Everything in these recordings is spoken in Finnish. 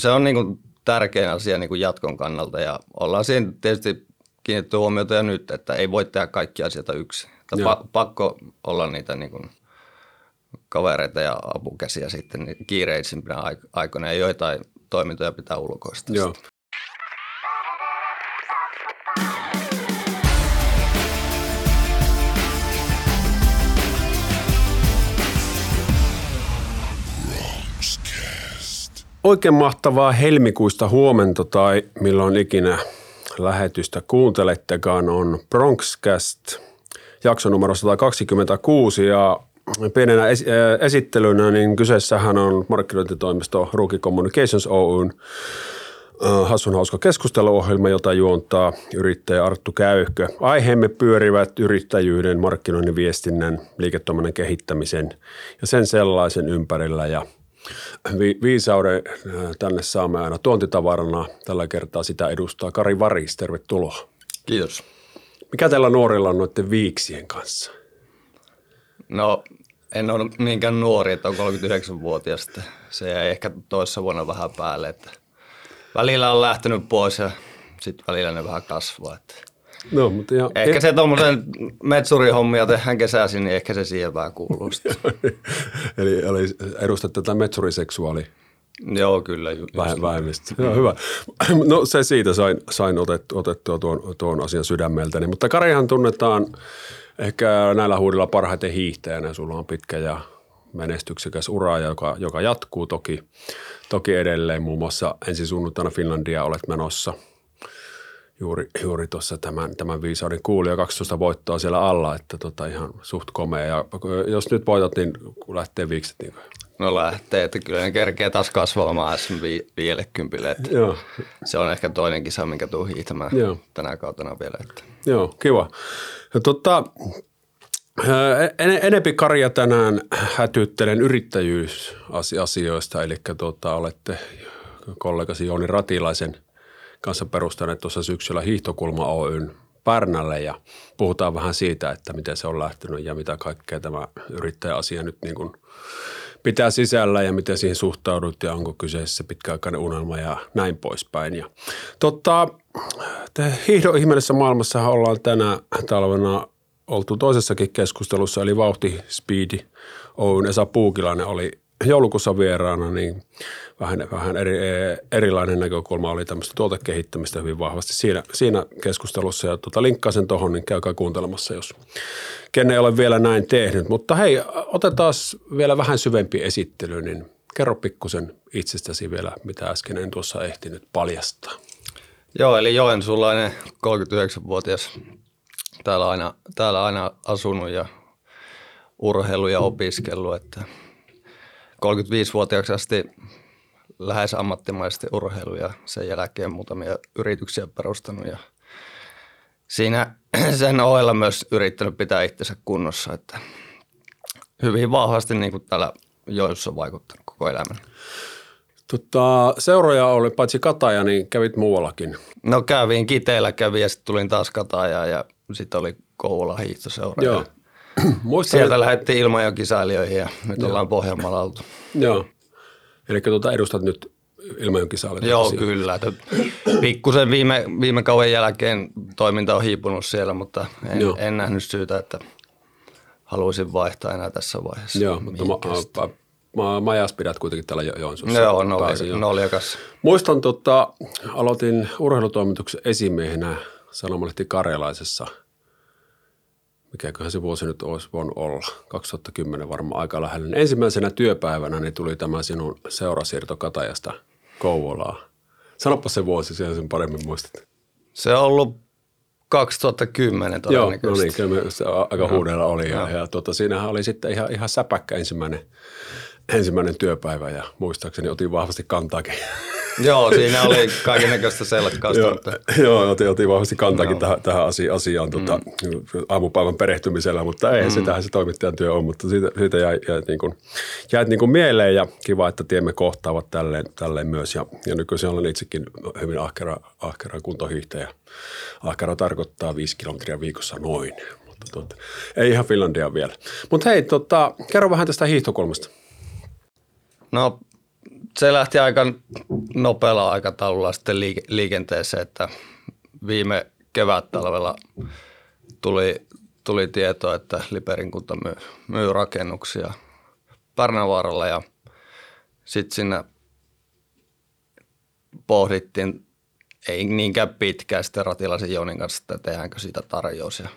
se on niin kuin tärkein asia niin kuin jatkon kannalta ja ollaan siinä tietysti kiinnitetty huomiota jo nyt, että ei voi tehdä kaikkia asioita yksin. Pa- pakko olla niitä niin kuin kavereita ja apukäsiä sitten niin kiireisimpinä aikoina ja joitain toimintoja pitää ulkoista. Joo. Oikein mahtavaa helmikuista huomenta tai milloin ikinä lähetystä kuuntelettekaan on Bronxcast jakso numero 126 ja pienenä es- esittelynä niin kyseessähän on markkinointitoimisto Rookie Communications Oyn Hassun hauska keskusteluohjelma, jota juontaa yrittäjä Arttu Käyhkö. Aiheemme pyörivät yrittäjyyden, markkinoinnin, viestinnän, liiketoiminnan kehittämisen ja sen sellaisen ympärillä. Ja vi- viisauden tänne saamme aina tuontitavarana. Tällä kertaa sitä edustaa Kari Varis. Tervetuloa. Kiitos. Mikä teillä nuorilla on noiden viiksien kanssa? No en ole niinkään nuori, että on 39-vuotias. Se jäi ehkä toissa vuonna vähän päälle. Että välillä on lähtenyt pois ja sitten välillä ne vähän kasvaa. Että No, mutta ihan, ehkä se tuommoisen metsurihommia tehdään kesäisin, niin ehkä se siihen vähän kuuluu. eli, eli edustat tätä metsuriseksuaali Joo, kyllä. vähemmistö. Joo, hyvä. No se siitä sain, sain otettua, otettua tuon, tuon asian sydämeltäni. Mutta Karihan tunnetaan ehkä näillä huudilla parhaiten hiihtäjänä. Sulla on pitkä ja menestyksekäs ura, joka, joka jatkuu toki, toki edelleen. Muun muassa ensi sunnuntaina Finlandia olet menossa juuri, juuri tuossa tämän, tämän viisauden kuuli ja 12 voittoa siellä alla, että tota ihan suht komea. Ja jos nyt voitat, niin lähtee viikset, niin No lähtee, että kyllä ne kerkee taas kasvamaan SM50. Joo. Se on ehkä toinen kisa, minkä tuu hiihtämään Joo. tänä kautena vielä. Että. Joo, kiva. Ja tota, en, enempi Karja tänään hätyttelen yrittäjyysasioista, eli tota, olette kollegasi Jouni Ratilaisen kanssa perustaneet tuossa syksyllä Hiihtokulma Oyn Pärnälle ja puhutaan vähän siitä, että miten se on lähtenyt ja mitä kaikkea tämä yrittäjäasia nyt niin kuin pitää sisällä ja miten siihen suhtaudut ja onko kyseessä pitkäaikainen unelma ja näin poispäin. Ja, totta, hiihdon ihmeellisessä maailmassa ollaan tänä talvena oltu toisessakin keskustelussa, eli Vauhti Speedi Oyn Esa Puukilainen oli joulukuussa vieraana, niin vähän, vähän eri, erilainen näkökulma oli tämmöistä tuotekehittämistä hyvin vahvasti siinä, siinä keskustelussa. Ja tuota, linkkaan sen tuohon, niin käykää kuuntelemassa, jos kenne ei ole vielä näin tehnyt. Mutta hei, otetaan vielä vähän syvempi esittely, niin kerro pikkusen itsestäsi vielä, mitä äsken en tuossa ehtinyt paljastaa. Joo, eli Joensuulainen 39-vuotias täällä aina, täällä aina asunut ja urheilu ja opiskellut, että 35-vuotiaaksi asti lähes ammattimaisesti urheilu ja sen jälkeen muutamia yrityksiä perustanut ja siinä sen ohella myös yrittänyt pitää itsensä kunnossa, että hyvin vahvasti niin kuin täällä Joensuussa vaikuttanut koko elämän. Tota, seuroja oli, paitsi Kataja, niin kävit muuallakin. No kävin Kiteellä, kävin ja sitten tulin taas Kataja ja sitten oli Kouvola hiihtoseura. Joo. Muistan, Sieltä lähdettiin Ilmajokisäilijöihin ja nyt Joo. ollaan Pohjanmaalla oltu. Joo. Eli tuota edustat nyt Ilmajokisäilijöitä. Joo, asioita. kyllä. Pikkusen viime, viime kauan jälkeen toiminta on hiipunut siellä, mutta en, en nähnyt syytä, että haluaisin vaihtaa enää tässä vaiheessa. Joo, mutta ma, ma, ma, majas pidät kuitenkin täällä jo- Joensuussa. Joo, noljakas. Muistan, tota, aloitin urheilutoimituksen esimiehenä Sanomalehti Karjalaisessa – mikäköhän se vuosi nyt olisi voinut olla, 2010 varmaan aika lähellä. Niin ensimmäisenä työpäivänä niin tuli tämä sinun seurasiirto Katajasta Kouvolaa. Sanoppa se vuosi, siellä sen paremmin muistat. Se on ollut 2010 Joo, no niin, kyllä se aika huudella oli. Ja, ja tuota, siinähän oli sitten ihan, ihan säpäkkä ensimmäinen, ensimmäinen työpäivä ja muistaakseni otin vahvasti kantaakin. Joo, siinä oli kaiken näköistä selkkausta. joo, joo otin, otin vahvasti kantaakin no. tähän, tähän asiaan tuota, mm. aamupäivän perehtymisellä, mutta ei, mm. sitähän se toimittajan työ on, mutta siitä, siitä jäi, jäi, niin kuin, jäi niin kuin mieleen ja kiva, että tiemme kohtaavat tälleen, tälleen myös. Ja, ja nykyisin olen itsekin hyvin ahkera, ahkera kuntohiihtäjä. Ahkera tarkoittaa viisi kilometriä viikossa noin, mutta tuota, ei ihan Finlandia vielä. Mutta hei, tota, kerro vähän tästä hiihtokulmasta. No se lähti aika nopealla aikataululla sitten liike- liikenteeseen, että viime kevät-talvella tuli, tuli tieto, että Liperin kunta myy, myy rakennuksia Pärnävaaralla ja sitten siinä pohdittiin, ei niinkään pitkään sitten Ratilaisen Jonin kanssa, että tehdäänkö siitä tarjous ja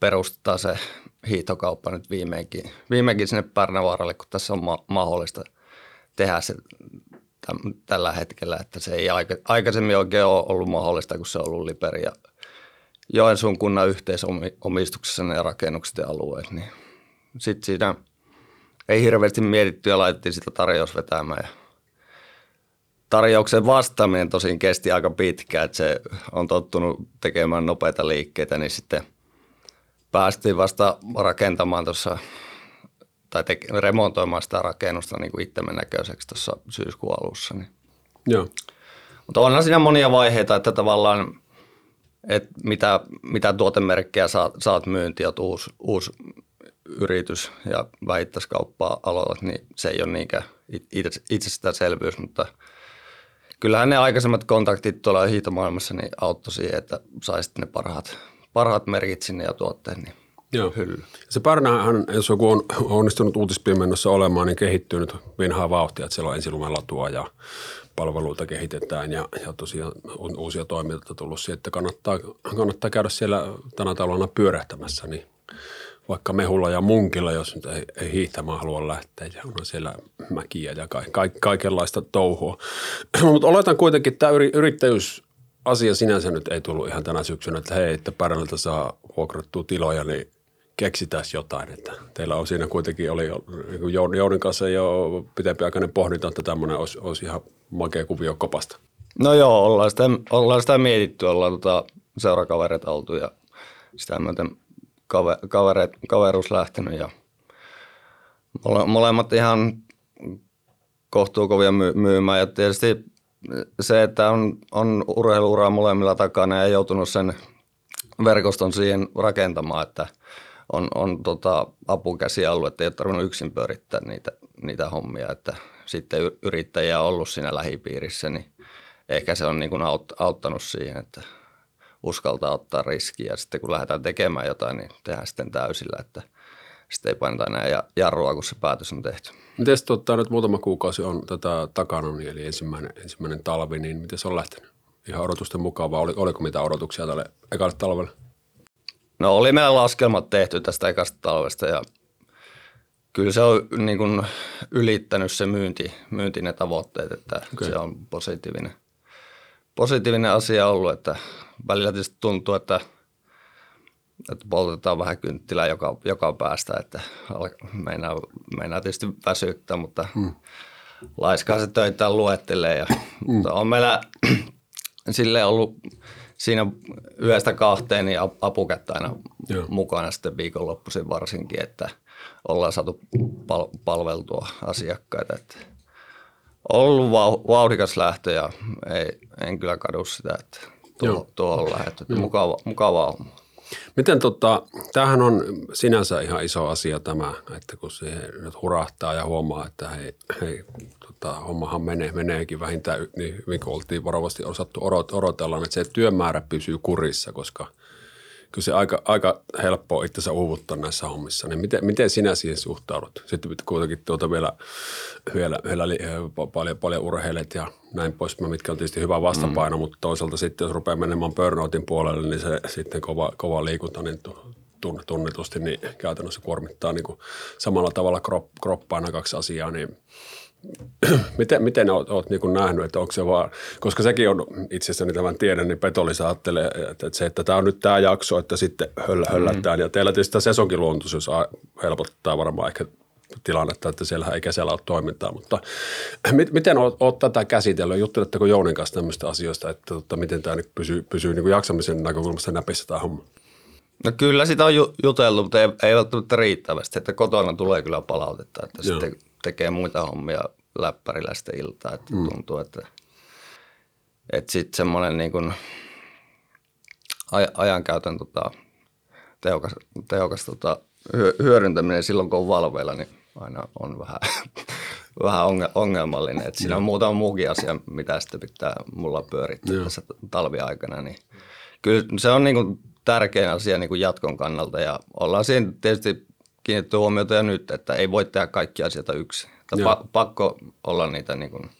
perustetaan se hiihtokauppa nyt viimeinkin, viimeinkin sinne Pärnävaaralle, kun tässä on ma- mahdollista tehdä se täm, tällä hetkellä, että se ei aika, aikaisemmin oikein ole ollut mahdollista, kun se on ollut Liperi ja Joensuun kunnan yhteisomistuksessa ne rakennukset ja alueet, niin sitten siinä ei hirveästi mietitty ja laitettiin sitä tarjous vetämään ja tarjouksen vastaaminen tosin kesti aika pitkään, että se on tottunut tekemään nopeita liikkeitä, niin sitten päästiin vasta rakentamaan tuossa tai te- remontoimaan sitä rakennusta niin kuin itsemme näköiseksi tuossa syyskuun alussa. Niin. Joo. Mutta onhan siinä monia vaiheita, että tavallaan, että mitä, mitä tuotemerkkejä saat, saat myyntiä, että uusi, uusi yritys ja vähittäiskauppaa aloitat, niin se ei ole niinkään itse, itsestäänselvyys, mutta kyllähän ne aikaisemmat kontaktit tuolla hiihtomaailmassa niin auttoi siihen, että saisit ne parhaat, parhaat merkit sinne ja tuotteet niin Joo. hylly. Se Pärnähän, jos joku on onnistunut uutispimennossa olemaan, niin kehittyy nyt vinhaa vauhtia, että siellä on ensilumen ja palveluita kehitetään ja, ja tosiaan on uusia toimijoita tullut siihen, että kannattaa, kannattaa käydä siellä tänä talvena pyörähtämässä, niin vaikka mehulla ja munkilla, jos nyt ei, ei hiihtämään halua lähteä ja on siellä mäkiä ja ka, ka, kaikenlaista touhua. Mutta oletan kuitenkin, että tämä yrittäjyys asia sinänsä nyt ei tullut ihan tänä syksynä, että hei, että Pärnältä saa vuokrattua tiloja, niin keksitään jotain. Että teillä on siinä kuitenkin, oli niin Jounin kanssa jo pitempiaikainen pohdinta, että tämmöinen olisi, olisi ihan makea kuvio kopasta. No joo, ollaan sitä, ollaan sitä mietitty, ollaan tota seurakavereet oltu ja sitä myöten kaver, kavereet, kaveruus lähtenyt ja mole, molemmat ihan kohtuukovia my, myymään ja tietysti se, että on, on urheiluuraa molemmilla takana ja joutunut sen verkoston siihen rakentamaan, että on, on tota apukäsiä ollut, että ei ole tarvinnut yksin pyörittää niitä, niitä hommia, että sitten yrittäjiä on ollut siinä lähipiirissä, niin ehkä se on niin kuin auttanut siihen, että uskaltaa ottaa riskiä. Sitten kun lähdetään tekemään jotain, niin tehdään sitten täysillä, että sitten ei paineta enää jarrua, kun se päätös on tehty. Miten tota, nyt muutama kuukausi on tätä takana, niin eli ensimmäinen, ensimmäinen talvi, niin miten se on lähtenyt? Ihan odotusten mukaan, vai oliko mitä odotuksia tälle ekalle talvelle? No oli meillä laskelmat tehty tästä ekasta talvesta ja kyllä se on niin kuin ylittänyt se myynti, myynti ne tavoitteet, että okay. se on positiivinen, positiivinen asia ollut, että välillä tietysti tuntuu, että, että poltetaan vähän kynttilää joka, joka päästä, että meinaa, meinaa tietysti väsyttää, mutta hmm. laiskaa se töitä luettelee ja hmm. mutta on meillä sille ollut siinä yöstä kahteen niin apukättä aina Joo. mukana sitten viikonloppuisin varsinkin, että ollaan saatu pal- palveltua asiakkaita. Että ollut vau- vauhdikas lähtö ja ei, en kyllä kadu sitä, että tuo, tuo on lähetty. Mukava, mukavaa hommaa. Miten tota, tämähän on sinänsä ihan iso asia tämä, että kun se nyt hurahtaa ja huomaa, että hei, hei tota, hommahan menee, meneekin vähintään, niin hyvin kuin oltiin varovasti osattu odotella, että se työmäärä pysyy kurissa, koska kyllä se aika, aika helppoa itsensä uuvuttaa näissä hommissa. Niin miten, miten sinä siihen suhtaudut? Sitten kuitenkin tuota vielä, vielä, vielä paljon, paljon urheilet ja näin pois, mitkä on tietysti hyvä vastapaino, mm. mutta toisaalta sitten jos rupeaa menemään burnoutin puolelle, niin se sitten kova, kova liikunta, niin tunnetusti niin käytännössä kuormittaa niin kuin samalla tavalla kroppaa nämä kaksi asiaa, niin miten, miten olet, olet niin nähnyt, että onko se vaan, koska sekin on itsessäni tämän tiedän, niin Petolisa ajattelee, että se, että tämä on nyt tämä jakso, että sitten höllä, höllätään. Mm. Ja teillä tietysti tämä sesonkiluontoisuus helpottaa varmaan ehkä tilannetta, että siellä ei kesällä ole toimintaa, mutta miten olet, olet tätä käsitellyt? Jutteletteko Jounin kanssa tämmöistä asioista, että että miten tämä nyt pysyy, pysyy niin kuin jaksamisen näkökulmasta näpissä tämä homma? No kyllä sitä on juteltu, mutta ei, ei välttämättä riittävästi, että kotona tulee kyllä palautetta, että Joo. sitten tekee muita hommia läppärillä sitten iltaa, että mm. tuntuu, että, että sitten semmoinen niin kuin ajankäytön tota, tehokas, tehokas tota, hyödyntäminen silloin, kun on valveilla, niin aina on vähän vähän ongelmallinen. Että siinä on muutama muukin asia, mitä sitten pitää mulla pyörittää Joo. tässä talviaikana. Niin kyllä se on niin kuin tärkein asia niin kuin jatkon kannalta ja ollaan siinä tietysti kiinnitetty huomiota jo nyt, että ei voi tehdä kaikkia asioita yksin. Pa- pakko olla niitä niin kuin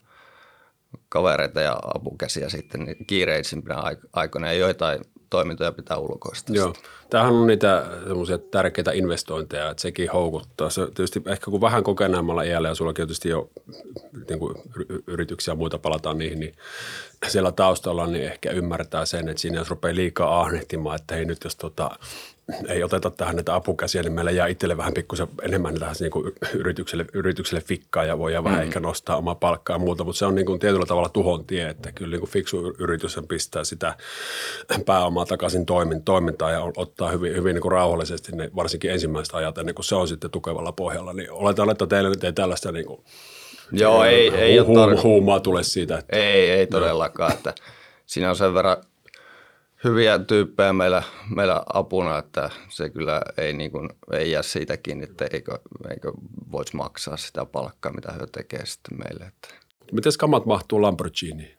kavereita ja apukäsiä sitten niin kiireisimpinä aikoina ja joitain toimintoja pitää ulkoistaa. Joo. Tämähän on niitä semmoisia tärkeitä investointeja, että sekin houkuttaa. Se tietysti ehkä kun vähän kokeneemmalla iällä ja sullakin tietysti jo niin kuin yrityksiä ja muita palataan niihin, niin siellä taustalla niin ehkä ymmärtää sen, että siinä jos rupeaa liikaa ahnehtimaan, että hei nyt jos tota, ei oteta tähän näitä apukäsiä, niin meillä jää itselle vähän pikkusen enemmän tähän niin kuin yritykselle, yritykselle fikkaa ja voidaan mm. vähän ehkä nostaa omaa palkkaa ja muuta, mutta se on niin kuin tietyllä tavalla tuhon tie, että kyllä niin kuin fiksu yritys pistää sitä pääomaa takaisin toimin, toimintaan ja ottaa hyvin, hyvin niin kuin rauhallisesti ne varsinkin ensimmäistä ajat ennen kuin se on sitten tukevalla pohjalla, niin oletan, että teille nyt ei tällaista niin kuin, Joo, ei, ei hu- ole tar- huumaa tule siitä. Että... Ei, ei todellakaan, että siinä on sen verran – hyviä tyyppejä meillä, meillä apuna, että se kyllä ei, niin kuin, ei jää siitä kiinni, että eikö, eikö voisi maksaa sitä palkkaa, mitä he tekee sitten meille. Että. Miten kamat mahtuu Lamborghiniin?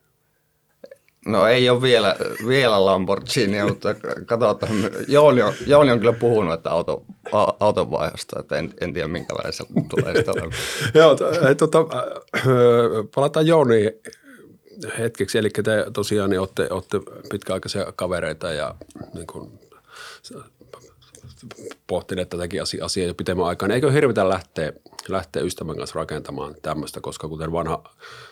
No ei ole vielä, vielä Lamborghini, mutta katsotaan. Jooni on, Jooni on kyllä puhunut, että auto, auton vaihdosta, että en, en tiedä minkälaista tulee sitä Joo, tota, palataan Jooniin hetkeksi, eli te tosiaan niin olette, olette pitkäaikaisia kavereita ja niin kuin, pohtineet tätäkin asiaa jo pitemmän aikaa. Eikö hirvitä lähteä, lähteä ystävän kanssa rakentamaan tämmöistä, koska kuten vanha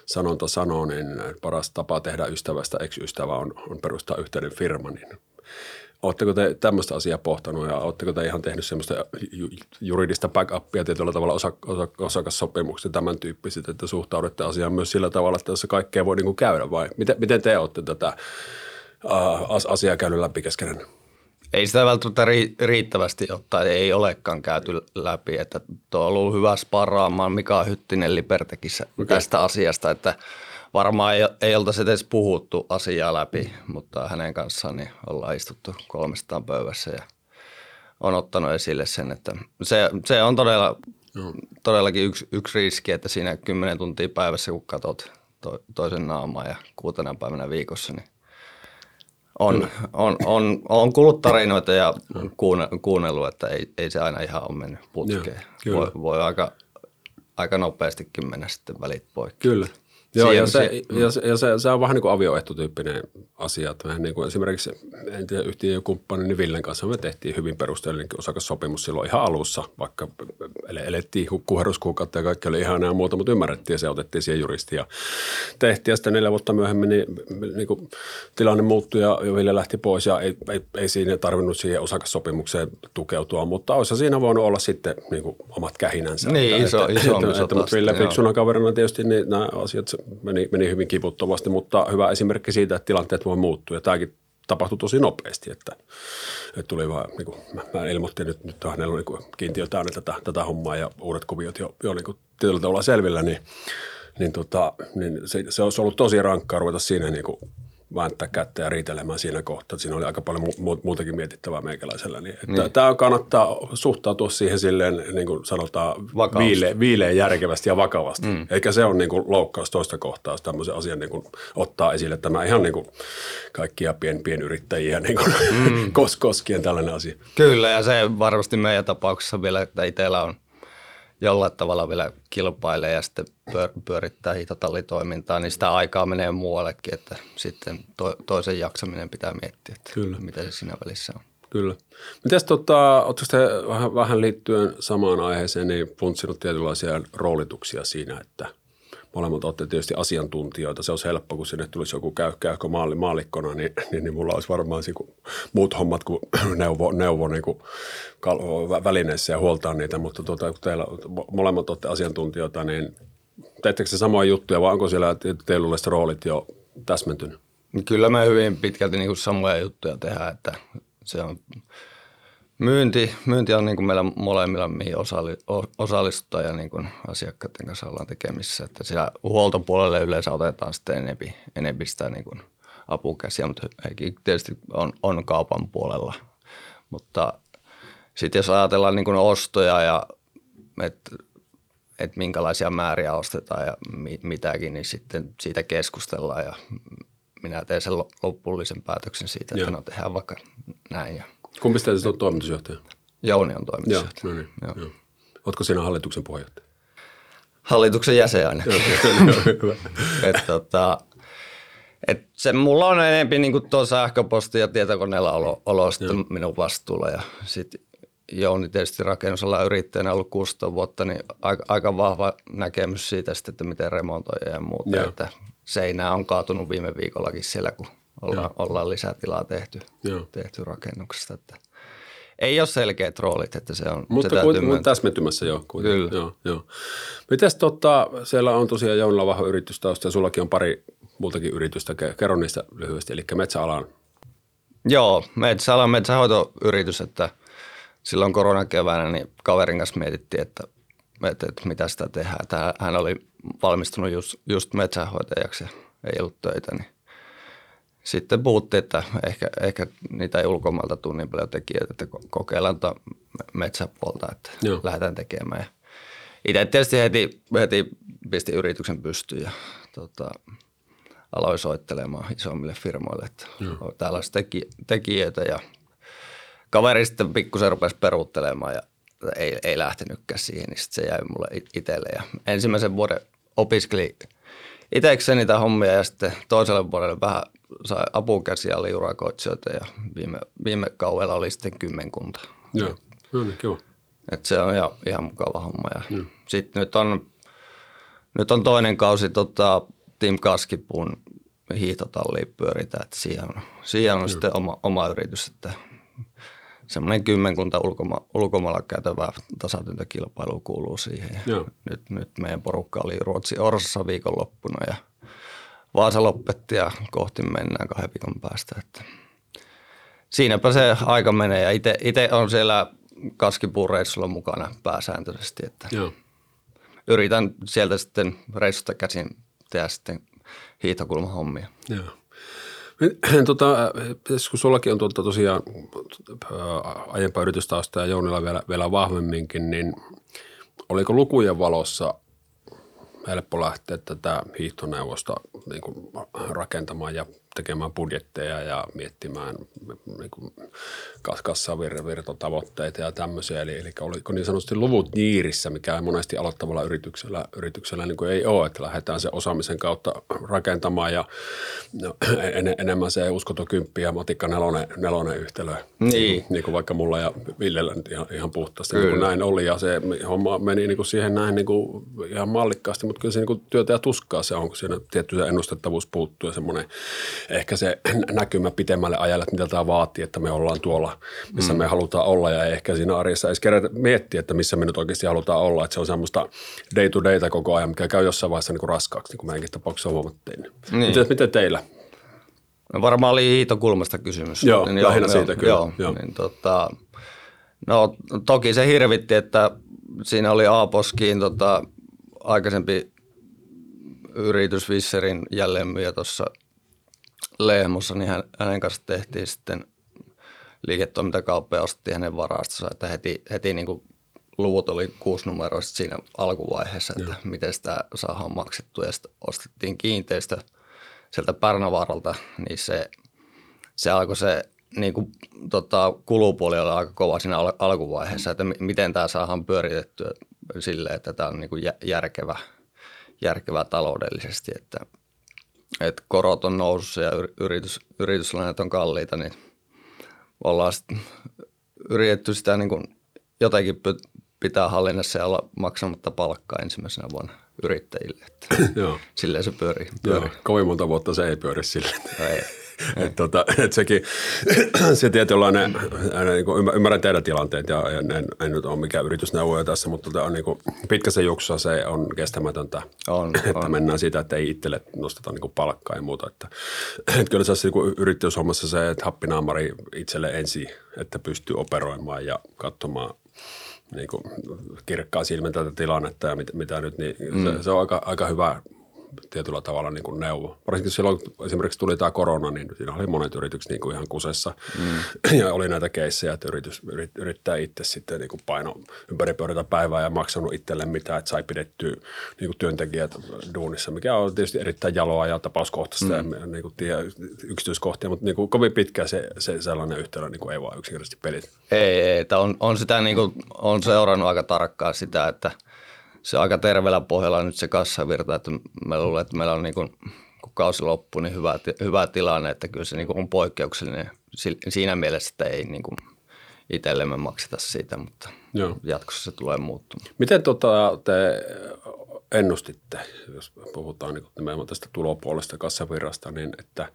sanonta sanoo, niin paras tapa tehdä ystävästä ex-ystävä on, on perustaa yhteinen firma, niin Oletteko te tämmöistä asiaa pohtanut ja oletteko te ihan tehnyt semmoista juridista backupia tietyllä tavalla osa, osa, osakassopimuksia tämän tyyppiset, että suhtaudutte asiaan myös sillä tavalla, että tässä kaikkea voi niin kuin käydä vai miten, miten te olette tätä uh, asiaa käynyt läpi keskenään? Ei sitä välttämättä riittävästi ottaa, ei olekaan käyty läpi. Että tuo on ollut hyvä sparraamaan Mika Hyttinen Lipertekissä okay. tästä asiasta, että – varmaan ei, ei oltaisi edes puhuttu asiaa läpi, mutta hänen kanssaan niin ollaan istuttu kolmestaan pöydässä ja on ottanut esille sen, että se, se on todella, todellakin yksi, yksi riski, että siinä kymmenen tuntia päivässä, kun katsot to, toisen naamaa ja kuutena päivänä viikossa, niin on, on, on, on, on kuullut tarinoita ja kuunnellut, että ei, ei se aina ihan ole mennyt putkeen. Joo, voi, voi aika, aika nopeastikin mennä sitten välit poikki. Kyllä. Joo, ja, se, ja, se, ja se, se on vähän niin kuin avioehtotyyppinen asia. Että mehän niin kuin esimerkiksi en tiedä, yhtiökumppani niin Villen kanssa me tehtiin hyvin perusteellinen osakassopimus silloin ihan alussa, vaikka elettiin kuheruskuukautta ja kaikki oli ihanaa ja muuta, mutta ymmärrettiin ja se otettiin siihen juristiin ja tehtiin. Ja sitten neljä vuotta myöhemmin niin, niin kuin tilanne muuttui ja Ville lähti pois ja ei, ei, ei siinä tarvinnut siihen osakassopimukseen tukeutua, mutta olisi siinä voinut olla sitten niin kuin omat kähinänsä. Niin, että, iso, että, iso, että, iso että, mutta Ville fiksuna kaverina tietysti niin nämä asiat meni, meni hyvin kivuttomasti, mutta hyvä esimerkki siitä, että tilanteet voi muuttua. Ja tämäkin tapahtui tosi nopeasti, että, että tuli vaan, niin kuin, mä, mä ilmoittin nyt, nyt hänellä on niin kiintiö täynnä tätä, tätä hommaa ja uudet kuviot jo, jo niin tietyllä tavalla selvillä, niin, niin, tota, niin se, se olisi ollut tosi rankkaa ruveta siinä niin kuin vääntää kättä ja riitelemään siinä kohtaa. Siinä oli aika paljon mu- muutakin mietittävää meikäläisellä. Niin, että niin. Tämä kannattaa suhtautua siihen silleen, niin kuin sanotaan, viileän, viileän järkevästi ja vakavasti. Mm. Eikä se ole niin kuin loukkaus toista kohtaa, jos tämmöisen asian niin kuin ottaa esille. Tämä ihan niin kuin kaikkia pien, pienyrittäjiä niin kuin mm. kos, koskien tällainen asia. Kyllä, ja se varmasti meidän tapauksessa vielä, että itsellä on jollain tavalla vielä kilpailee ja sitten pyörittää hitotallitoimintaa, niin sitä aikaa menee muuallekin, että sitten to, toisen jaksaminen pitää miettiä, että Kyllä. mitä se siinä välissä on. Kyllä. Mites tota, oletko te vähän, vähän liittyen samaan aiheeseen, niin funtsinut tietynlaisia roolituksia siinä, että – molemmat olette tietysti asiantuntijoita. Se olisi helppo, kun sinne tulisi joku käy, käykö maali, maalikkona, niin, niin, niin, mulla olisi varmaan kuin muut hommat kuin neuvo, neuvo niin kuin välineissä ja huoltaa niitä. Mutta tuota, kun teillä molemmat olette asiantuntijoita, niin teettekö se samoja juttuja vai onko siellä teillä roolit jo täsmentynyt? Kyllä me hyvin pitkälti niin kuin samoja juttuja tehdään, että se on Myynti, myynti on niin kuin meillä molemmilla, mihin osalli, osallistutaan ja niin kuin asiakkaiden kanssa ollaan tekemissä. Että siellä huoltopuolelle yleensä otetaan sitten enempi, enempi sitä niin kuin apukäsiä, mutta tietysti on, on kaupan puolella. Mutta sitten jos ajatellaan niin kuin ostoja ja että että minkälaisia määriä ostetaan ja mi, mitäkin, niin sitten siitä keskustellaan ja minä teen sen loppullisen päätöksen siitä, että Joo. no tehdään vaikka näin. Ja Kumpi teistä on toimitusjohtaja? Jouni on toimitusjohtaja. Joo, no niin, joo. Joo. Oletko siinä hallituksen puheenjohtaja? Hallituksen jäsen aina. et, tota, et se mulla on enemmän niin tuo sähköposti ja tietokoneella olo, olo sitten minun vastuulla. Ja sitten Jouni tietysti rakennusalan yrittäjänä ollut 16 vuotta, niin aika, aika vahva näkemys siitä, sitten, että miten remontoja ja muuta. Että seinää on kaatunut viime viikollakin siellä, kun ollaan, ollaan lisätilaa tehty, tehty rakennuksesta. Että ei ole selkeät roolit, että se on. Mutta se kuitenkin täsmentymässä jo. Kuitenkin. Kyllä. Joo, joo. Mites tota, siellä on tosiaan Jounilla vahva yritystausta ja sullakin on pari muutakin yritystä. Kerro niistä lyhyesti, eli metsäalan. Joo, metsäalan metsähoitoyritys, että silloin koronakeväänä niin kaverin kanssa mietittiin, että, että, että mitä sitä tehdään. Tämä, hän oli valmistunut just, just metsähoitajaksi ja ei ollut töitä, niin sitten puhuttiin, että ehkä, ehkä niitä ei ulkomailta tule niin paljon tekijöitä, että kokeillaan tuota metsäpuolta, että Joo. lähdetään tekemään. itse tietysti heti, heti pisti yrityksen pystyyn ja tota, aloin soittelemaan isommille firmoille, että Joo. täällä olisi teki, tekijöitä ja kaveri sitten pikkusen rupesi peruuttelemaan ja ei, ei lähtenytkään siihen, niin sitten se jäi mulle itselle. Ja ensimmäisen vuoden opiskeli itsekseni niitä hommia ja sitten toiselle vuodelle vähän sai apukäsiä, oli urakoitsijoita ja viime, viime kaudella oli sitten kymmenkunta. Joo, no niin, kiva. Et se on ihan, ihan mukava homma. Ja mm. Sitten nyt on, nyt on toinen kausi tota, Tim Kaskipuun hiihtotalliin pyöritään, että siihen on, siihen on sitten oma, oma yritys, että semmoinen kymmenkunta ulkoma, ulkomailla käytävää tasatyntä kilpailua kuuluu siihen. Joo. Nyt, nyt meidän porukka oli Ruotsi Orsassa viikonloppuna ja Vaasa lopetti ja kohti mennään kahden viikon päästä. Että siinäpä se aika menee ja itse on siellä kaskipuureissulla mukana pääsääntöisesti, että Joo. yritän sieltä sitten reissusta käsin tehdä sitten hiihtokulmahommia. Joo. Tota, kun sullakin on tuota tosiaan aiempaa yritystausta ja Jounilla vielä, vielä vahvemminkin, niin oliko lukujen valossa helppo lähteä tätä hiihtoneuvosta niin rakentamaan. Ja tekemään budjetteja ja miettimään niin kuin kassavirtotavoitteita ja tämmöisiä. Eli, eli oliko niin sanotusti luvut niirissä, mikä monesti aloittavalla yrityksellä, yrityksellä niin kuin ei ole, että lähdetään se osaamisen kautta rakentamaan ja no, en, enemmän se uskoto kymppi ja matikka nelonen, nelonen yhtälö. Niin. niin kuin vaikka mulla ja Villellä nyt ihan, ihan puhtaasti niin kuin näin oli ja se homma meni niin kuin siihen näin niin kuin ihan mallikkaasti, mutta kyllä se niin kuin työtä ja tuskaa se on, kun siinä tietty ennustettavuus puuttuu ja semmoinen ehkä se näkymä pitemmälle ajalle, että mitä tämä vaatii, että me ollaan tuolla, missä mm. me halutaan olla ja ehkä siinä arjessa edes kerätä miettiä, että missä me nyt oikeasti halutaan olla, että se on semmoista day to dayta koko ajan, mikä käy jossain vaiheessa niin kuin raskaaksi, niin kuin meidänkin tapauksessa huomattiin. Niin. Miten, miten teillä? No varmaan oli hiitokulmasta kysymys. Joo, niin lähinnä joo, siitä kyllä. Joo, joo. Niin tota, no toki se hirvitti, että siinä oli Aaposkiin tota, aikaisempi yritys Visserin jälleenmyyjä tuossa Lehmossa, niin hän, hänen kanssa tehtiin sitten liiketoimintakauppa ja ostettiin hänen varastonsa, että heti, heti niin kuin luvut oli kuusinumeroiset siinä alkuvaiheessa, että Joo. miten sitä saadaan maksettua ja sitten ostettiin kiinteistö sieltä Pärnävaaralta, niin se, se alkoi se niin kuin, tota, kulupuoli olla aika kova siinä al- alkuvaiheessa, että m- miten tämä saadaan pyöritettyä silleen, että tämä on niin kuin järkevä, järkevä taloudellisesti, että että korot on nousussa ja yritys, yrityslainat on kalliita, niin ollaan sitten yritetty sitä niin kuin jotenkin pitää hallinnassa ja olla maksamatta palkkaa ensimmäisenä vuonna yrittäjille. Että Joo. Silleen se pyörii. pyörii. Joo, kovin monta vuotta se ei pyöri silleen. No ei. Et tota, et sekin, se tietynlainen, niin kuin ymmärrän teidän tilanteet ja en, en, en nyt ole mikään yritysneuvoja tässä, mutta tota, niin kuin pitkässä juoksussa se on kestämätöntä, on, että on. mennään siitä, että ei itselle nosteta niin kuin palkkaa ja muuta. Että, että kyllä se niin yrityshommassa se, että happinaamari itselle ensin, että pystyy operoimaan ja katsomaan niin kuin kirkkaa silmin tätä tilannetta ja mitä, mitä nyt, niin mm. se, se, on aika, aika hyvä tietyllä tavalla niin kuin neuvo. Varsinkin silloin, kun esimerkiksi tuli tämä korona, niin siinä oli monet yritykset niin kuin ihan kusessa. Mm. Ja oli näitä keissejä, että yritys yrit, yrittää itse sitten niin kuin paino ympäri pyöritä päivää ja maksanut itselle mitään, että sai pidettyä niin kuin työntekijät duunissa, mikä on tietysti erittäin jaloa ja tapauskohtaista mm. ja niin kuin tie, yksityiskohtia, mutta niin kuin kovin pitkä se, se sellainen yhteydä niin kuin ei vaan yksinkertaisesti pelit. Ei, ei on, on, sitä niin kuin, on seurannut aika tarkkaan sitä, että – se aika terveellä pohjalla nyt se kassavirta, että mä luulen, että meillä on niin kuin, kun kausi loppuu, niin hyvä, hyvä tilanne, että kyllä se niin kuin on poikkeuksellinen siinä mielessä, että ei niin kuin itsellemme makseta siitä, mutta Joo. jatkossa se tulee muuttumaan. Miten tota, te ennustitte, jos puhutaan niin nimenomaan tästä tulopuolesta kassavirrasta, niin että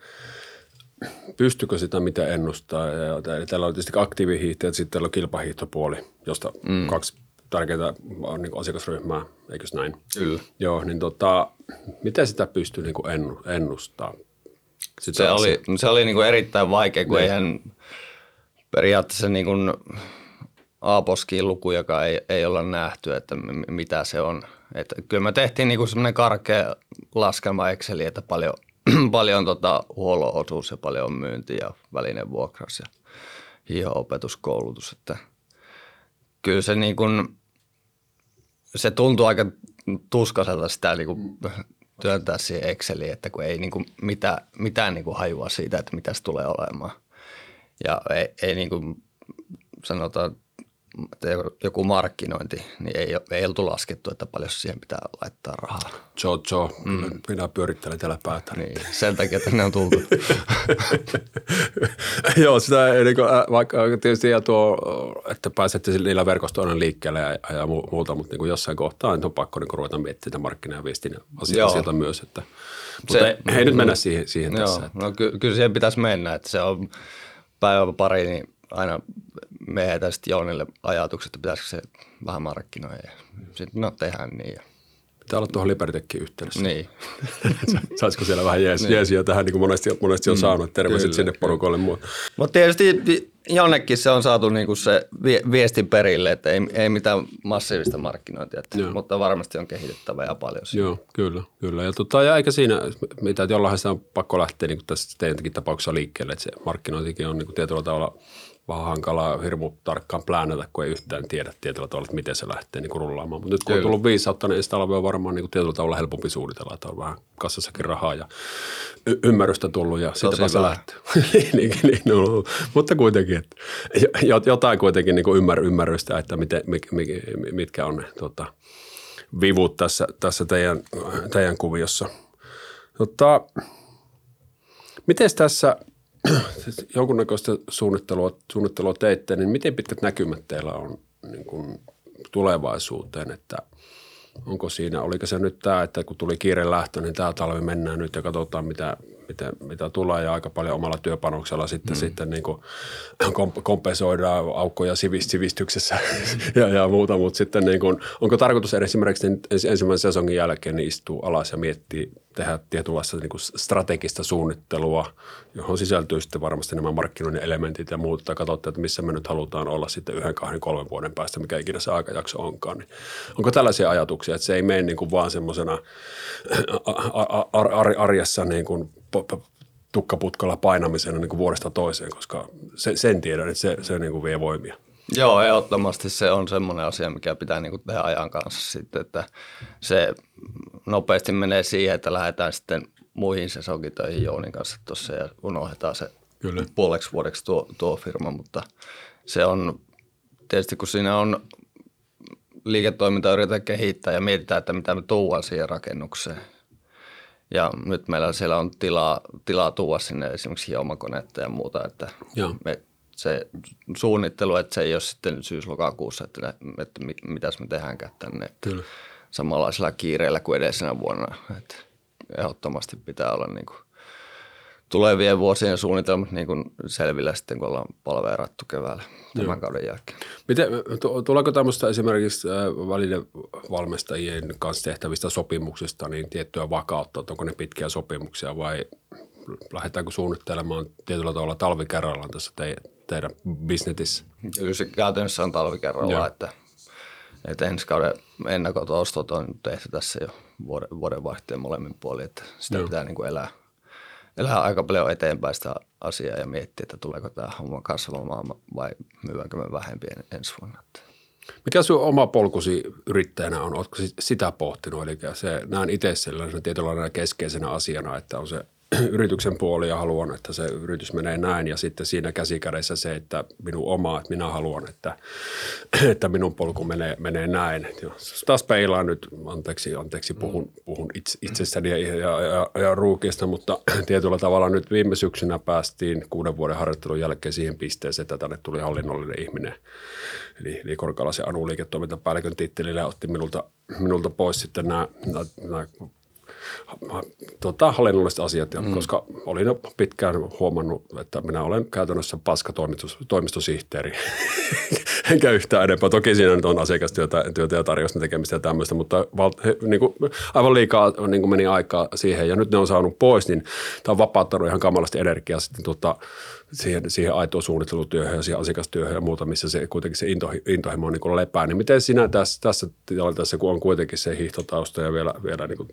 pystykö sitä mitä ennustaa? Ja täällä on tietysti aktiivihiihto ja sitten täällä on kilpahiihtopuoli, josta mm. kaksi tärkeää on niin asiakasryhmää, eikö näin? Kyllä. Joo, niin tota, miten sitä pystyy niin ennustamaan? Sitä se, oli, se oli niin kuin erittäin vaikea, kun. Niin. eihän periaatteessa niin kuin Aaposkiin luku, joka ei, ei olla nähty, että mitä se on. Että kyllä me tehtiin niin kuin semmoinen karkea laskelma Exceli, että paljon, paljon tota huollo-osuus ja paljon myynti ja välinen vuokras ja hiho-opetuskoulutus. Että kyllä se niin kuin se tuntuu aika tuskaiselta sitä niin kuin työntää siihen Exceliin, että kun ei niin kuin mitään, mitään niin kuin hajua siitä, että mitä se tulee olemaan. Ja ei, ei niin kuin sanotaan, joku markkinointi, niin ei, ei oltu laskettu, että paljon siihen pitää laittaa rahaa. Joo, joo. Mm. Minä pyörittelen täällä päätä. Niin, sen takia tänne on tultu. joo, sitä niin kuin, vaikka tietysti ja tuo, että pääsette niillä verkostoilla liikkeelle ja, ja muuta, mutta niin kuin jossain kohtaa niin on pakko niin kuin ruveta miettimään sitä markkina- ja viestinnän asioita myös. Että, mutta se, ei, ei nyt mennä siihen, siihen joo, tässä. Että. No, ky- kyllä siihen pitäisi mennä, että se on päivä pari, niin aina me heitä sitten Joonille ajatukset, että pitäisikö se vähän markkinoida. Ja sitten no tehdään niin. Ja. Pitää olla tuohon Libertekin yhteydessä. Niin. Saisiko siellä vähän jees, niin. jeesiä tähän, niin kuin monesti, monesti on mm, saanut. Terveiset kyllä, sinne porukoille muuta. Mutta tietysti jonnekin se on saatu niin kuin se viesti perille, että ei, ei mitään massiivista markkinointia, että, mutta varmasti on kehitettävä ja paljon. Siinä. Joo, kyllä. kyllä. Ja, tota, ja eikä siinä, mitä, että jollain se on pakko lähteä niin kuin tässä teidänkin tapauksessa liikkeelle, että se markkinointikin on niin kuin tietyllä tavalla – vähän hankalaa hirmu tarkkaan pläänätä, kun ei yhtään tiedä tietyllä tavalla, että miten se lähtee niin kuin rullaamaan. Mutta nyt kun on tullut viisautta, niin sitä on varmaan niin kuin tietyllä tavalla helpompi suunnitella, että on vähän kassassakin rahaa ja y- ymmärrystä tullut ja siitä se lähtee. niin, niin, niin, no, mutta kuitenkin, että jotain kuitenkin niin kuin ymmär, ymmärrystä, että miten, mitkä on ne tota, vivut tässä, tässä teidän, teidän kuviossa. Tota, miten tässä – jonkunnäköistä suunnittelua, suunnittelua teitte, niin miten pitkät näkymät teillä on niin kuin tulevaisuuteen, että onko siinä, oliko se nyt tämä, että kun tuli kiire lähtö, niin tämä talvi mennään nyt ja katsotaan mitä, mitä, mitä tulee ja aika paljon omalla työpanoksella sitten, mm. sitten niin kuin kompensoidaan aukkoja sivistyksessä ja, ja muuta, mutta sitten niin kuin, onko tarkoitus esimerkiksi ensimmäisen sesongin jälkeen niin istuu alas ja miettii tehdä tietynlaista niin kuin strategista suunnittelua, johon sisältyy sitten varmasti nämä markkinoinnin elementit ja muut, tai katsotte, että missä me nyt halutaan olla sitten yhden, kahden, kolmen vuoden päästä, mikä ikinä se aikajakso onkaan. Niin onko tällaisia ajatuksia, että se ei mene niin kuin vaan semmoisena arjessa niin kuin tukkaputkalla painamisena niin kuin vuodesta toiseen, koska se, sen tiedän, että se, se niin kuin vie voimia. Joo, ehdottomasti se on semmoinen asia, mikä pitää niin kuin tehdä ajan kanssa sitten, että se nopeasti menee siihen, että lähdetään sitten muihin sesonkitöihin Jounin kanssa tuossa ja unohdetaan se Kyllä. puoleksi vuodeksi tuo, tuo firma, mutta se on tietysti kun siinä on liiketoiminta yritetään kehittää ja mietitään, että mitä me tuodaan siihen rakennukseen. Ja nyt meillä siellä on tilaa, tilaa tuoda sinne esimerkiksi hiomakonetta ja muuta, että Joo. me se suunnittelu, että se ei ole sitten syys-lokakuussa, että, että mitäs me tehdäänkään tänne. Kyllä. Samanlaisella kiireellä kuin edellisenä vuonna. Että ehdottomasti pitää olla niin kuin tulevien vuosien suunnitelmat niin kuin selvillä sitten, kun ollaan palveerattu keväällä tämän Joo. kauden jälkeen. Miten, tuleeko tämmöistä esimerkiksi valmistajien kanssa tehtävistä sopimuksista niin tiettyä vakautta, että onko ne pitkiä sopimuksia vai lähdetäänkö suunnittelemaan tietyllä tavalla talvikerrallaan tässä te, teidän bisnetissä? Kyllä se käytännössä on talvikerralla, että, että ensi kauden ennakot ostot on tehty tässä jo vuoden, vuodenvaihteen molemmin puolin, että sitä Joo. pitää niin kuin elää, elää aika paljon eteenpäin sitä asiaa ja miettiä, että tuleeko tämä homma kasvamaan vai myyvänkö me vähempi ensi vuonna. Mikä sun oma polkusi yrittäjänä on? Oletko sitä pohtinut? Eli se näen itse sellaisena tietynlainen keskeisenä asiana, että on se yrityksen puoli ja haluan, että se yritys menee näin ja sitten siinä käsikädessä se, että minun oma, että minä haluan, että, että minun polku menee, menee näin. Taas peilaan nyt, anteeksi, anteeksi puhun, puhun itse, itsestäni ja, ja, ja, ja ruukista, mutta tietyllä tavalla nyt viime syksynä päästiin kuuden vuoden harjoittelun jälkeen siihen pisteeseen, että tänne tuli hallinnollinen ihminen. Eli, eli Korkalaisen Anu liiketoimintapäällikön tittelillä otti minulta, minulta pois sitten nämä, nämä tota, hallinnolliset asiat, mm. koska olin jo pitkään huomannut, että minä olen käytännössä paska toimistosihteeri, enkä yhtään enempää. Toki siinä nyt on asiakastyötä työtä ja tarjousten tekemistä ja tämmöistä, mutta val, he, niin kuin, aivan liikaa niin kuin meni aikaa siihen ja nyt ne on saanut pois, niin tämä on vapauttanut ihan kamalasti energiaa sitten tota, siihen, siihen aitoon suunnittelutyöhön ja siihen asiakastyöhön ja muuta, missä se kuitenkin se into, intohimo niin kuin lepää. Niin miten sinä tässä, tässä tilanteessa, kun on kuitenkin se hiihtotausta ja vielä, vielä niin kuin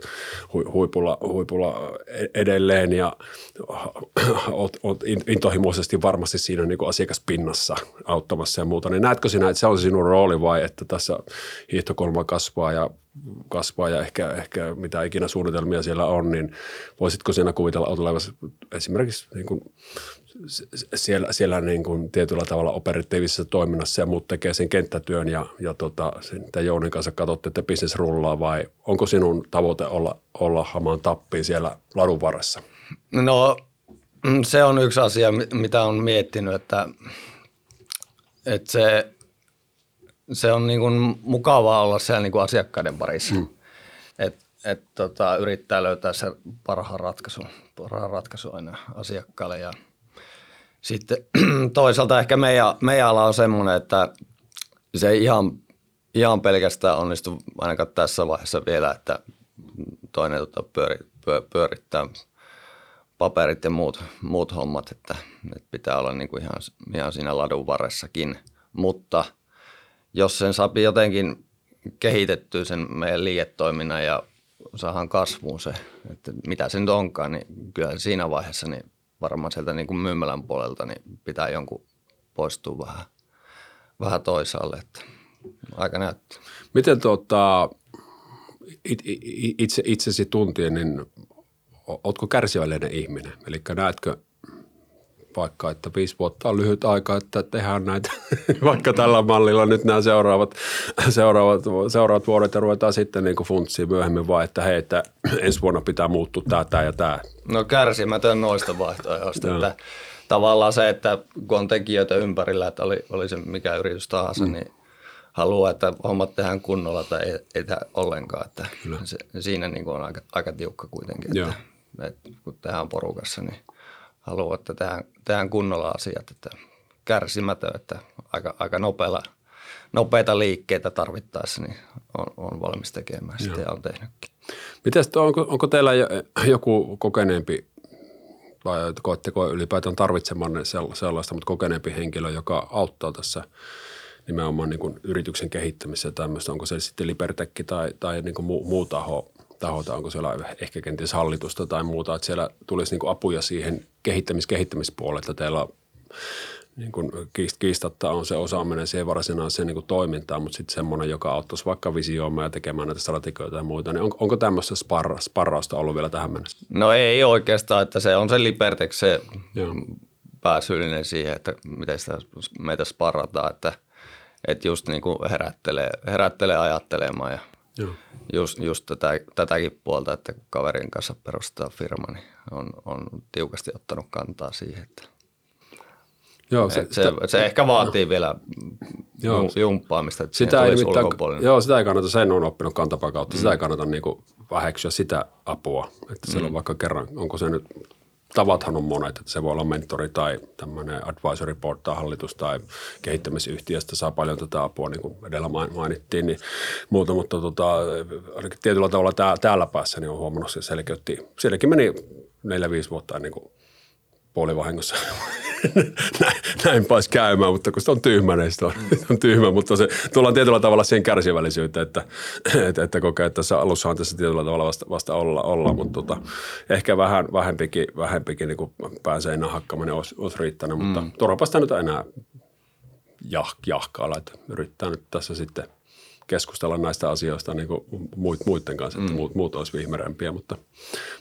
huipulla, huipulla edelleen ja olet, olet intohimoisesti varmasti siinä niin kuin asiakaspinnassa auttamassa ja muuta, niin näetkö sinä, että se on sinun rooli vai että tässä hiihtokolma kasvaa ja kasvaa ja ehkä, ehkä mitä ikinä suunnitelmia siellä on, niin voisitko siinä kuvitella olevasi esimerkiksi niin kuin siellä, siellä niin kuin tietyllä tavalla operatiivisessa toiminnassa ja muut tekee sen kenttätyön ja, ja tota, sen Jounin kanssa katsotte, että bisnes rullaa vai onko sinun tavoite olla, olla hamaan tappiin siellä ladun varressa? No mm, se on yksi asia, mitä on miettinyt, että, että se, se on niin kuin mukavaa olla siellä niin kuin asiakkaiden parissa. Mm. Et, et tota, yrittää löytää se parhaan ratkaisu, parhaan ratkaisu aina asiakkaalle ja – sitten toisaalta ehkä meidän, meidän ala on semmoinen, että se ei ihan, ihan pelkästään onnistu ainakaan tässä vaiheessa vielä, että toinen tota, pyöri, pyö, pyörittää paperit ja muut, muut hommat, että, että pitää olla niin kuin ihan, ihan siinä ladun varressakin. Mutta jos sen saa jotenkin kehitettyä sen meidän liiketoiminnan ja saadaan kasvuun se, että mitä se nyt onkaan, niin kyllä siinä vaiheessa niin varmaan sieltä niin kuin myymälän puolelta niin pitää jonkun poistua vähän, vähän toisaalle, että aika näyttää. Miten tuota, itse, itsesi tuntien, niin oletko kärsivällinen ihminen? Eli näetkö vaikka, että viisi vuotta on lyhyt aika, että tehdään näitä vaikka tällä mallilla nyt nämä seuraavat, seuraavat, seuraavat vuodet ja ruvetaan sitten niin kuin funtsiin myöhemmin vai, että hei, että ensi vuonna pitää muuttua tämä, tämä ja tämä. No kärsimätön noista vaihtoehdoista, että tavallaan se, että kun on tekijöitä ympärillä, että oli, oli se mikä yritys tahansa, mm. niin haluaa, että hommat tehdään kunnolla tai ei, ei tehdä ollenkaan. Että se, siinä niin kuin on aika, aika tiukka kuitenkin, että, että kun tehdään porukassa, niin – haluaa, että tehdään, tehdään kunnolla asiat, että kärsimätön, että aika, aika nopealla, nopeita liikkeitä tarvittaessa niin on, on valmis tekemään sitä ja on tehnytkin. Mites, onko, onko teillä joku kokeneempi vai koetteko ylipäätään tarvitsemanne sellaista, mutta kokeneempi henkilö, joka auttaa tässä nimenomaan niin kuin yrityksen kehittämisessä tämmöistä, onko se sitten Libertech tai, tai niin kuin muu, muu taho tahota, onko siellä ehkä kenties hallitusta tai muuta, että siellä tulisi niin kuin apuja siihen kehittämis- kehittämispuolelle, että teillä niin kuin kiistatta on se osaaminen siihen varsinaiseen niin kuin toimintaan, mutta sitten semmoinen, joka auttaisi vaikka visioimaan ja tekemään näitä strategioita ja muita, niin on, onko tämmöistä sparra, sparrausta ollut vielä tähän mennessä? No ei oikeastaan, että se on se Libertex se Joo. pääsyyllinen siihen, että miten sitä meitä sparrataan, että, että just niin kuin herättelee, herättelee ajattelemaan ja – Joo. Just, just tätä, tätäkin puolta, että kaverin kanssa perustaa firma, niin on, on tiukasti ottanut kantaa siihen, että Joo, se, se, sitä, se ehkä vaatii no. vielä joo, jumppaamista, että sitä ei mitään, Joo, sitä ei kannata, sen on oppinut kantapakautta, mm. sitä ei kannata niin kuin väheksyä sitä apua, että siellä mm. on vaikka kerran, onko se nyt tavathan on monet, että se voi olla mentori tai tämmöinen advisory board tai hallitus tai kehittämisyhtiöstä saa paljon tätä apua, niin kuin edellä mainittiin, niin muuta, mutta tota, tietyllä tavalla tää, täällä päässä niin on huomannut se selkeytti. Sielläkin meni neljä, viisi vuotta niin kuin puolivahingossa. Näin, näin pääsi käymään, mutta kun se on tyhmä, niin se on, on tyhmä, mutta se, tullaan tietyllä tavalla siihen kärsivällisyyteen, että, että, että kokee, että tässä alussahan tässä tietyllä tavalla vasta, vasta olla, olla. Mutta tota, ehkä vähän vähempikin, vähempikin niin pääsee hakkaminen olisi, olisi riittänyt, mutta mm. turhapa sitä nyt enää jah, jahkailla, että yrittää nyt tässä sitten keskustella näistä asioista niin kuin muiden kanssa, että mm. muut, muut olisi vihmerämpiä, mutta,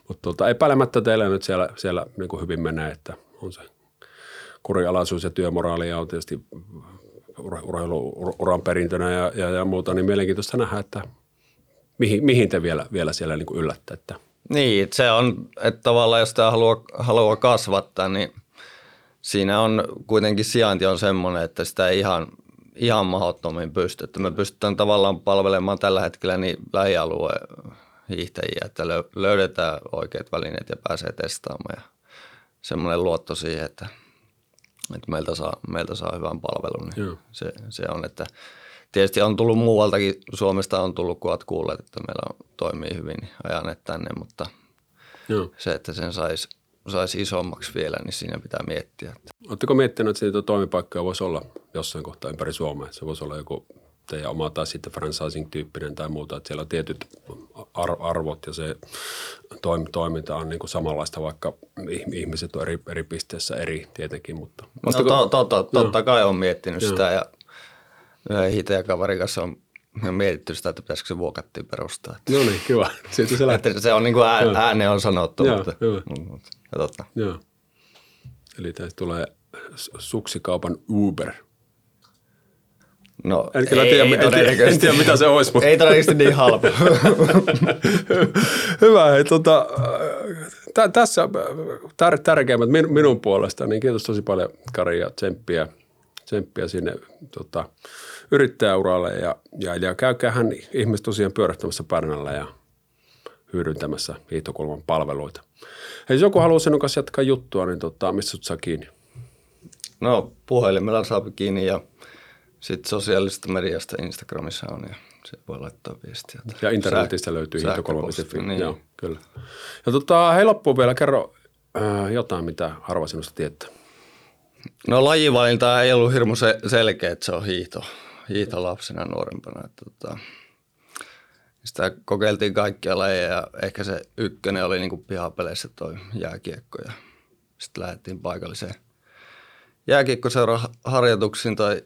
mutta tuota, epäilemättä teillä nyt siellä, siellä niin kuin hyvin menee, että on se kurialaisuus ja työmoraali ja on tietysti urheiluuran perintönä ja, ja, ja, muuta, niin mielenkiintoista nähdä, että mihin, mihin te vielä, vielä siellä niin kuin yllätte. Että. Niin, se on, että tavallaan jos tämä haluaa, haluaa kasvattaa, niin siinä on kuitenkin sijainti on semmoinen, että sitä ei ihan, ihan mahdottomiin pysty. Että me pystytään tavallaan palvelemaan tällä hetkellä niin lähialueen hiihtäjiä, että löydetään oikeat välineet ja pääsee testaamaan. Ja semmoinen luotto siihen, että, että meiltä, saa, meiltä saa hyvän palvelun. Niin se, se on, että tietysti on tullut muualtakin, Suomesta on tullut, kun olet kuulleet, että meillä on, toimii hyvin, niin ajaneet tänne, mutta Joo. se, että sen saisi sais isommaksi vielä, niin siinä pitää miettiä. Oletteko miettinyt, että siitä toimipaikkoja voisi olla jossain kohtaa ympäri Suomea? Se voisi olla joku teidän oma tai sitten franchising-tyyppinen tai muuta, että siellä on tietyt arvot ja se toiminta on niin kuin samanlaista, vaikka ihmiset on eri, eri pisteessä eri tietenkin. Mutta. No, to, to, to, totta kai on miettinyt sitä ja Hitä ja kaverin kanssa on mietitty sitä, että pitäisikö se vuokattiin perustaa. No niin, kiva. Siitä se lähtee. se on niin kuin ääne on sanottu, Joo, mutta, mutta katsotaan. Joo. Eli tästä tulee suksikaupan Uber – No, en kyllä ei, tiedä, ei en, tiedä, en tiedä, mitä se olisi. Mutta. Ei todennäköisesti niin halpa. Hyvä. Hei, tota, tä, tässä tär, tärkeimmät min, minun puolesta, niin kiitos tosi paljon Kari ja tsemppiä, tsemppiä sinne tota, yrittäjäuralle ja, ja, ja käykäähän ihmiset tosiaan pyörähtämässä Pärnällä ja hyödyntämässä hiihtokulman palveluita. Hei, jos joku haluaa sinun kanssa jatkaa juttua, niin tota, mistä sut saa kiinni? No puhelimella saa kiinni ja – sitten sosiaalisesta mediasta Instagramissa on ja se voi laittaa viestiä. Ja internetistä löytyy hiihtokolma.fi. Niin. Joo, kyllä. Ja tota, hei loppuun vielä kerro äh, jotain, mitä harva sinusta tietää. No lajivalinta ei ollut hirmu se, selkeä, että se on hiihto, hiihto lapsena nuorempana. Että, tota, sitä kokeiltiin kaikkia lajeja ja ehkä se ykkönen oli niin pihapeleissä toi jääkiekko ja sitten lähdettiin paikalliseen jääkiekkoseura harjoituksiin tai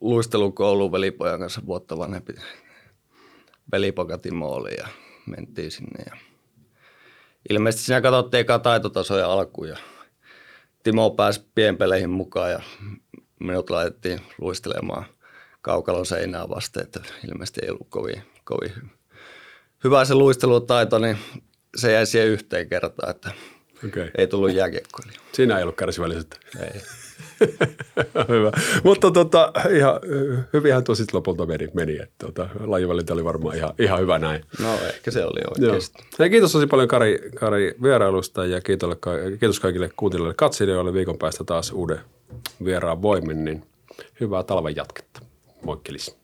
luistelukouluun velipojan kanssa vuotta vanhempi velipoka Timo oli ja mentiin sinne. Ja ilmeisesti siinä katsottiin eka taitotasoja alkuun ja Timo pääsi pienpeleihin mukaan ja minut laitettiin luistelemaan kaukalon seinää vasten, että ilmeisesti ei ollut kovin, kovin hyvä se luistelutaito, niin se jäi siihen yhteen kertaan, että okay. ei tullut jääkiekkoilija. Siinä ei ollut kärsivällisyyttä. Ei. Hyvä. Mutta tota, ihan hyvinhän tuo sitten lopulta meni, meni että tota, lajivalinta oli varmaan ihan, ihan hyvä näin. No ehkä se oli oikeasti. Hei, kiitos tosi paljon Kari, Kari vierailusta ja kiitos, kiitos kaikille kuuntelijoille katselijoille viikon päästä taas uuden vieraan voimin, niin hyvää talven jatketta. Moikkelis.